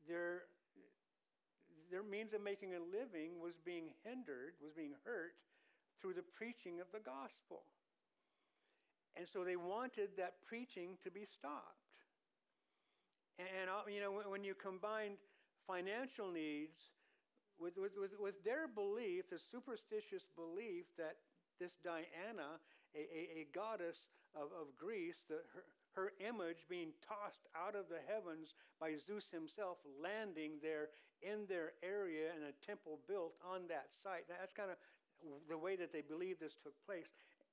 their, their means of making a living was being hindered, was being hurt through the preaching of the gospel. And so they wanted that preaching to be stopped. And, uh, you know, when you combined financial needs with, with, with, with their belief, the superstitious belief that this Diana, a, a, a goddess of, of Greece, the, her, her image being tossed out of the heavens by Zeus himself, landing there in their area and a temple built on that site. That's kind of the way that they believe this took place.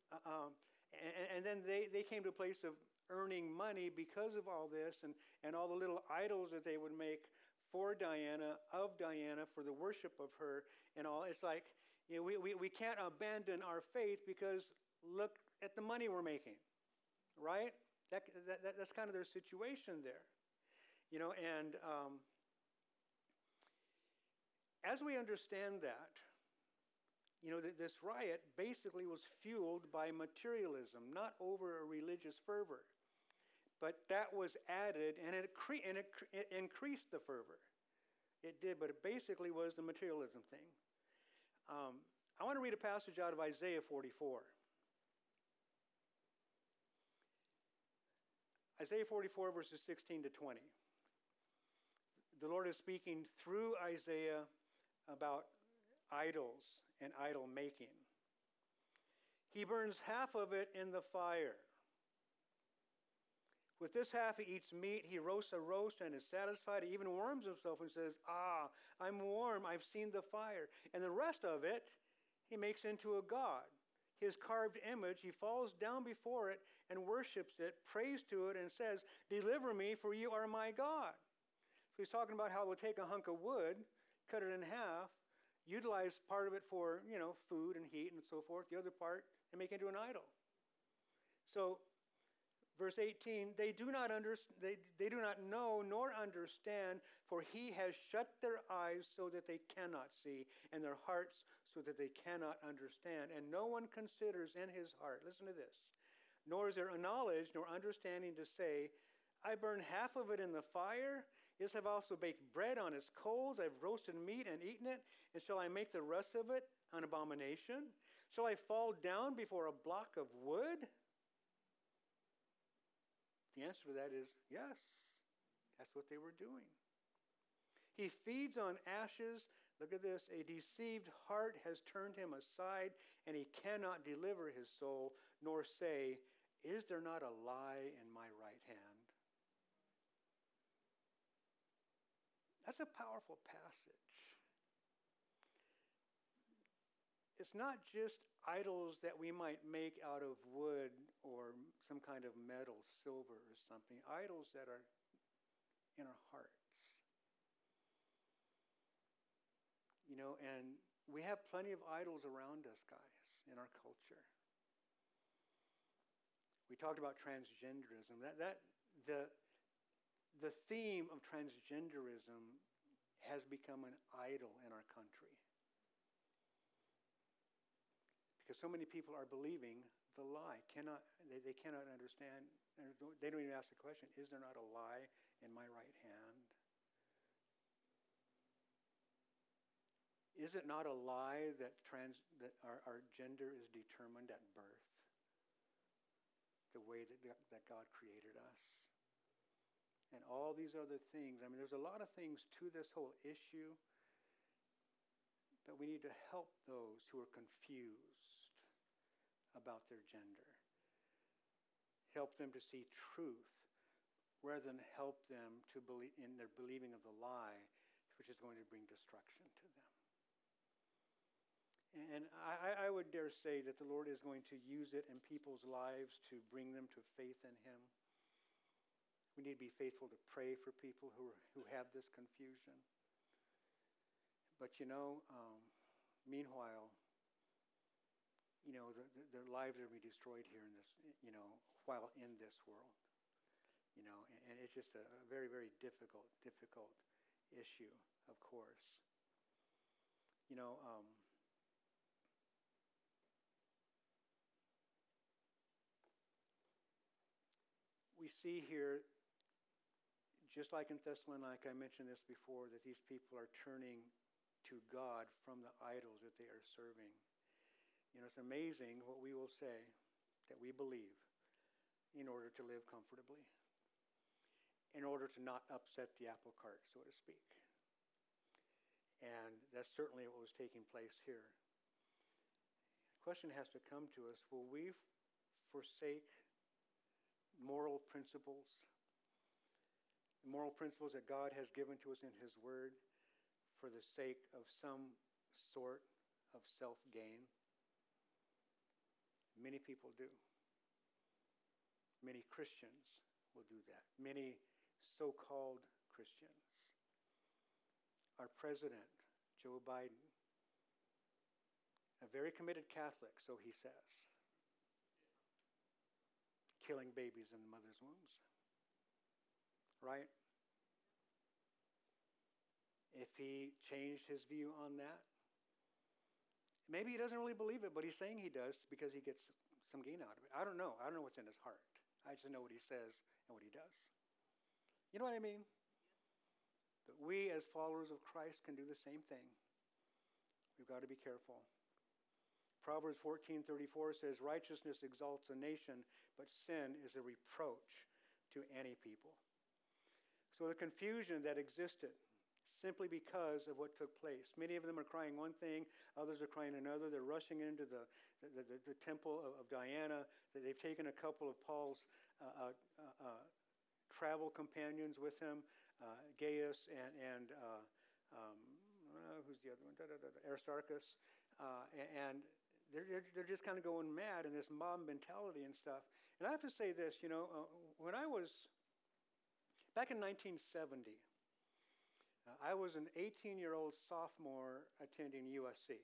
Uh, um, and, and, then they, they came to a place of earning money because of all this and, and all the little idols that they would make for Diana, of Diana, for the worship of her, and all. It's like, you know, we, we, we can't abandon our faith because look at the money we're making, right? That, that, that that's kind of their situation there. You know, and um, as we understand that, you know, this riot basically was fueled by materialism, not over a religious fervor. But that was added, and it, cre- and it, it increased the fervor. It did, but it basically was the materialism thing. Um, I want to read a passage out of Isaiah 44. Isaiah 44, verses 16 to 20. The Lord is speaking through Isaiah about idols and idol making. He burns half of it in the fire. With this half he eats meat, he roasts a roast and is satisfied. He even warms himself and says, Ah, I'm warm, I've seen the fire. And the rest of it he makes into a god. His carved image, he falls down before it and worships it, prays to it, and says, Deliver me, for you are my God. So he's talking about how we'll take a hunk of wood, cut it in half, utilize part of it for, you know, food and heat and so forth, the other part, and make into an idol. So Verse 18, they do not under, they, they do not know nor understand, for he has shut their eyes so that they cannot see, and their hearts so that they cannot understand. And no one considers in his heart, listen to this, nor is there a knowledge nor understanding to say, I burn half of it in the fire. Yes, I've also baked bread on its coals. I've roasted meat and eaten it. And shall I make the rest of it an abomination? Shall I fall down before a block of wood? The answer to that is yes. That's what they were doing. He feeds on ashes. Look at this. A deceived heart has turned him aside, and he cannot deliver his soul, nor say, Is there not a lie in my right hand? That's a powerful passage. It's not just idols that we might make out of wood or some kind of metal, silver or something, idols that are in our hearts. You know, and we have plenty of idols around us, guys, in our culture. We talked about transgenderism. That, that, the, the theme of transgenderism has become an idol in our country. Because so many people are believing the lie. Cannot, they, they cannot understand. They don't even ask the question, is there not a lie in my right hand? Is it not a lie that, trans, that our, our gender is determined at birth? The way that, that God created us? And all these other things. I mean, there's a lot of things to this whole issue, but we need to help those who are confused about their gender. Help them to see truth rather than help them to believe in their believing of the lie, which is going to bring destruction to them. And I, I, would dare say that the Lord is going to use it in people's lives to bring them to faith in Him. We need to be faithful to pray for people who, are, who have this confusion. But you know, um, meanwhile, you know, the, the, their lives are going to be destroyed here in this, you know, while in this world. You know, and, and it's just a, a very, very difficult, difficult issue, of course. You know, um, we see here, just like in Thessalonica, I mentioned this before, that these people are turning to God from the idols that they are serving. You know, it's amazing what we will say that we believe in order to live comfortably, in order to not upset the apple cart, so to speak. And that's certainly what was taking place here. The question has to come to us will we forsake moral principles, moral principles that God has given to us in His Word, for the sake of some sort of self gain? Many people do. Many Christians will do that. Many so called Christians. Our president, Joe Biden, a very committed Catholic, so he says, killing babies in the mother's wombs. Right? If he changed his view on that, Maybe he doesn't really believe it, but he's saying he does because he gets some gain out of it. I don't know. I don't know what's in his heart. I just know what he says and what he does. You know what I mean? But we, as followers of Christ, can do the same thing. We've got to be careful. Proverbs 14:34 says, "Righteousness exalts a nation, but sin is a reproach to any people." So the confusion that existed simply because of what took place. Many of them are crying one thing, others are crying another. They're rushing into the, the, the, the temple of, of, Diana. They've taken a couple of Paul's uh, uh, uh, uh travel companions with him, uh, Gaius and, and uh, um, who's the other one? Da, da, da, Aristarchus. and they're, they're just kind of going mad in this mob mentality and stuff. And I have to say this, you know, when I was back in 1970, uh, I was an 18 year old sophomore attending USC.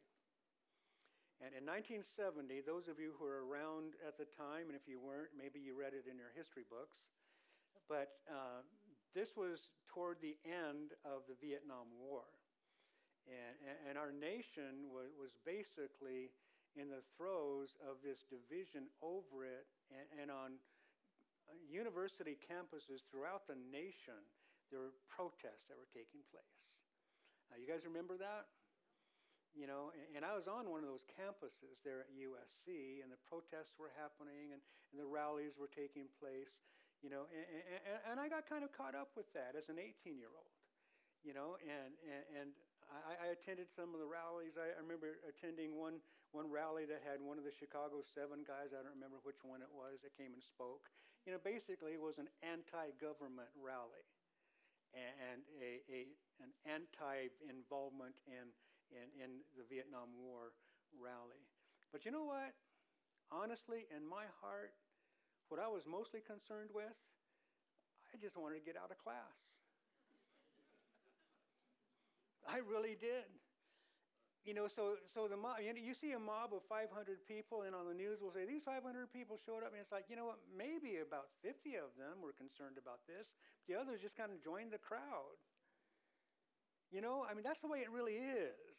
And in 1970, those of you who were around at the time, and if you weren't, maybe you read it in your history books, but uh, this was toward the end of the Vietnam War. And, and our nation was, was basically in the throes of this division over it, and, and on university campuses throughout the nation, there were protests that were taking place. Uh, you guys remember that? You know, and, and, I was on one of those campuses there at USC, and the protests were happening, and, and the rallies were taking place. You know, and, and, and I got kind of caught up with that as an 18 year old. You know, and and, and I, I attended some of the rallies. I, I remember attending one one rally that had one of the Chicago Seven guys. I don't remember which one it was that came and spoke. You know, basically it was an anti-government rally and a, a, an anti-involvement in, in, in the Vietnam War rally. But you know what? Honestly, in my heart, what I was mostly concerned with, I just wanted to get out of class. [laughs] I really did. You know, so so the mob. You, know, you see a mob of 500 people, and on the news we'll say these 500 people showed up, and it's like, you know what? Maybe about 50 of them were concerned about this. The others just kind of joined the crowd. You know, I mean, that's the way it really is.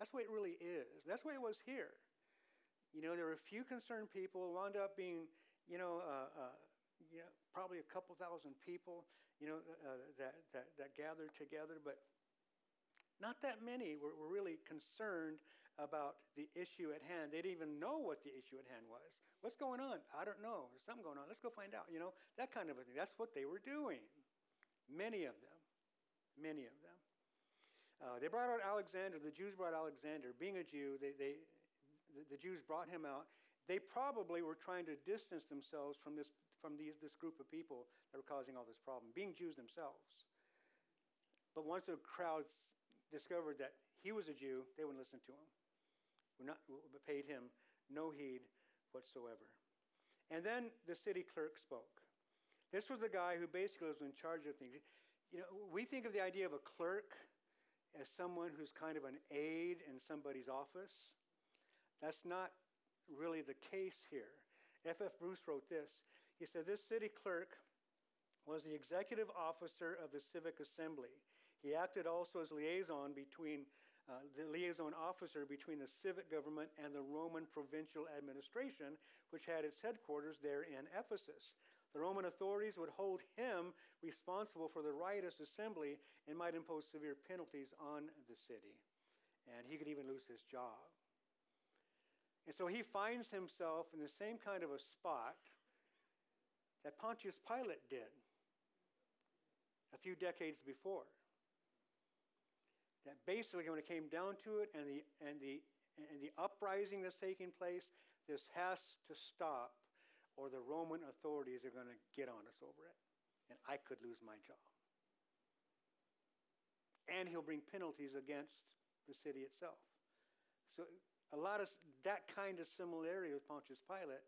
That's the way it really is. That's the way it was here. You know, there were a few concerned people. Wound up being, you know, uh, uh, you know, probably a couple thousand people, you know, uh, that, that that gathered together, but not that many were, were really concerned about the issue at hand. They didn't even know what the issue at hand was. What's going on? I don't know. There's something going on. Let's go find out. You know, that kind of a thing. That's what they were doing. Many of them. Many of them. Uh, they brought out Alexander. The Jews brought Alexander. Being a Jew, they, they, the, the Jews brought him out. They probably were trying to distance themselves from this, from these, this group of people that were causing all this problem, being Jews themselves. But once the crowds discovered that he was a Jew, they wouldn't listen to him. Would not, paid him no heed whatsoever. And then the city clerk spoke. This was the guy who basically was in charge of things. You know, we think of the idea of a clerk as someone who's kind of an aide in somebody's office. That's not really the case here. F.F. Bruce wrote this. He said, This city clerk was the executive officer of the civic assembly. He acted also as liaison between uh, the liaison officer between the civic government and the Roman provincial administration, which had its headquarters there in Ephesus. The Roman authorities would hold him responsible for the riotous assembly and might impose severe penalties on the city. And he could even lose his job. And so he finds himself in the same kind of a spot that Pontius Pilate did a few decades before that basically when it came down to it and the, and the, and the uprising that's taking place, this has to stop or the Roman authorities are going to get on us over it. And I could lose my job. And he'll bring penalties against the city itself. So a lot of that kind of similarity with Pontius Pilate.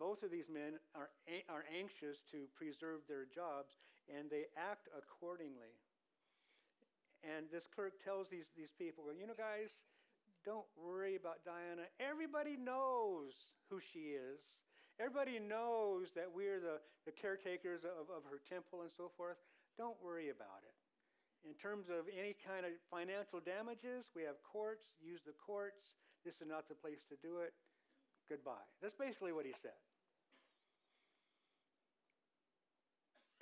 Both of these men are, are anxious to preserve their jobs, and they act accordingly. And this clerk tells these, these people, you know, guys, don't worry about Diana. Everybody knows who she is. Everybody knows that we're the, the caretakers of, of her temple and so forth. Don't worry about it. In terms of any kind of financial damages, we have courts. Use the courts. This is not the place to do it. Goodbye. That's basically what he said.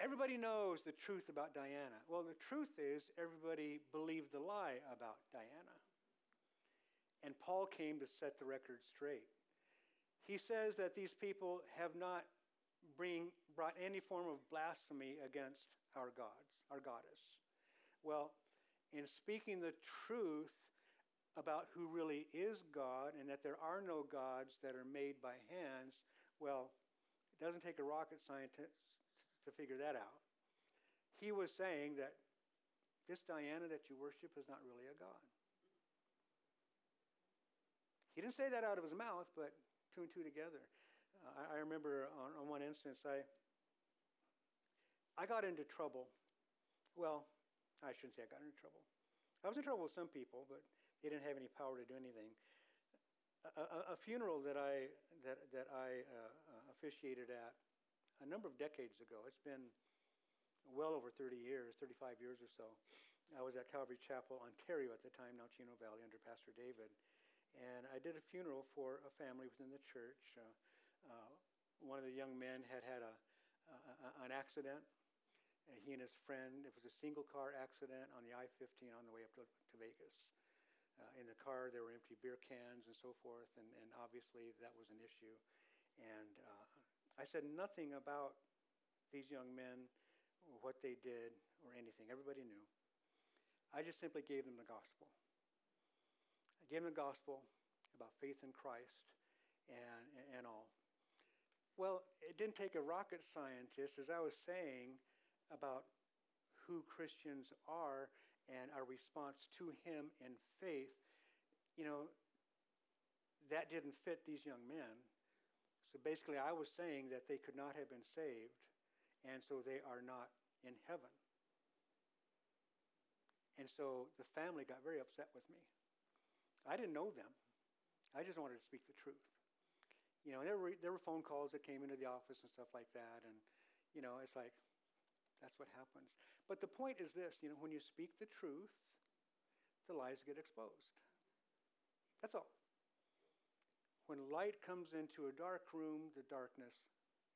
Everybody knows the truth about Diana. Well, the truth is, everybody believed the lie about Diana. And Paul came to set the record straight. He says that these people have not bring, brought any form of blasphemy against our gods, our goddess. Well, in speaking the truth about who really is God and that there are no gods that are made by hands, well, it doesn't take a rocket scientist to figure that out. He was saying that this Diana that you worship is not really a god. He didn't say that out of his mouth, but two and two together. Uh, I, I, remember on, on one instance, I I got into trouble. Well, I shouldn't say I got into trouble. I was in trouble with some people, but they didn't have any power to do anything. A, a, a funeral that I that that I uh, uh, officiated at a number of decades ago. It's been well over 30 years, 35 years or so. I was at Calvary Chapel, Ontario at the time, now Chino Valley, under Pastor David. And I did a funeral for a family within the church. Uh, uh, one of the young men had had a, a an accident. And he and his friend, it was a single car accident on the I 15 on the way up to, to Vegas. Uh, in the car, there were empty beer cans and so forth, and, and obviously that was an issue. And uh, I said nothing about these young men, or what they did, or anything. Everybody knew. I just simply gave them the gospel. I gave them the gospel about faith in Christ and, and all. Well, it didn't take a rocket scientist, as I was saying, about who Christians are and our response to him in faith, you know, that didn't fit these young men. So basically, I was saying that they could not have been saved, and so they are not in heaven. And so the family got very upset with me. I didn't know them. I just wanted to speak the truth. You know, there were there were phone calls that came into the office and stuff like that, and you know, it's like that's what happens. But the point is this you know, when you speak the truth, the lies get exposed. That's all. When light comes into a dark room, the darkness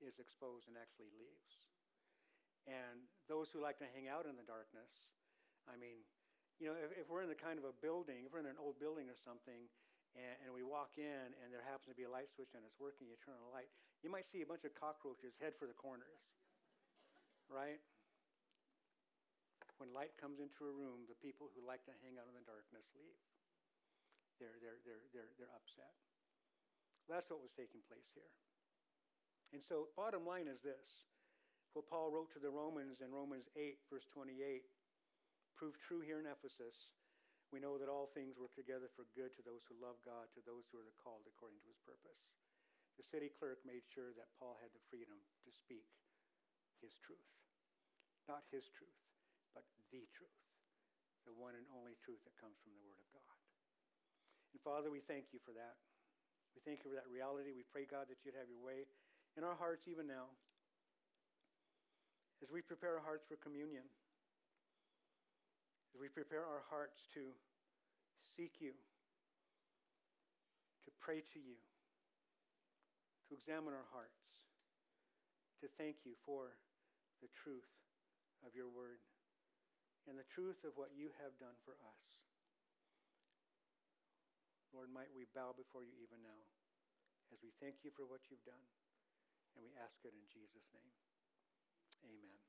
is exposed and actually leaves. And those who like to hang out in the darkness, I mean, you know, if, if we're in the kind of a building, if we're in an old building or something, and, and, we walk in and there happens to be a light switch and it's working, you turn on the light, you might see a bunch of cockroaches head for the corners, [laughs] right? When light comes into a room, the people who like to hang out in the darkness leave. They're, they're, they're, they're, they're upset. That's what was taking place here. And so, bottom line is this what Paul wrote to the Romans in Romans 8, verse 28, proved true here in Ephesus. We know that all things work together for good to those who love God, to those who are called according to his purpose. The city clerk made sure that Paul had the freedom to speak his truth. Not his truth, but the truth, the one and only truth that comes from the Word of God. And Father, we thank you for that. We thank you for that reality. We pray, God, that you'd have your way in our hearts even now as we prepare our hearts for communion, as we prepare our hearts to seek you, to pray to you, to examine our hearts, to thank you for the truth of your word and the truth of what you have done for us. Lord, might we bow before you even now as we thank you for what you've done. And we ask it in Jesus' name. Amen.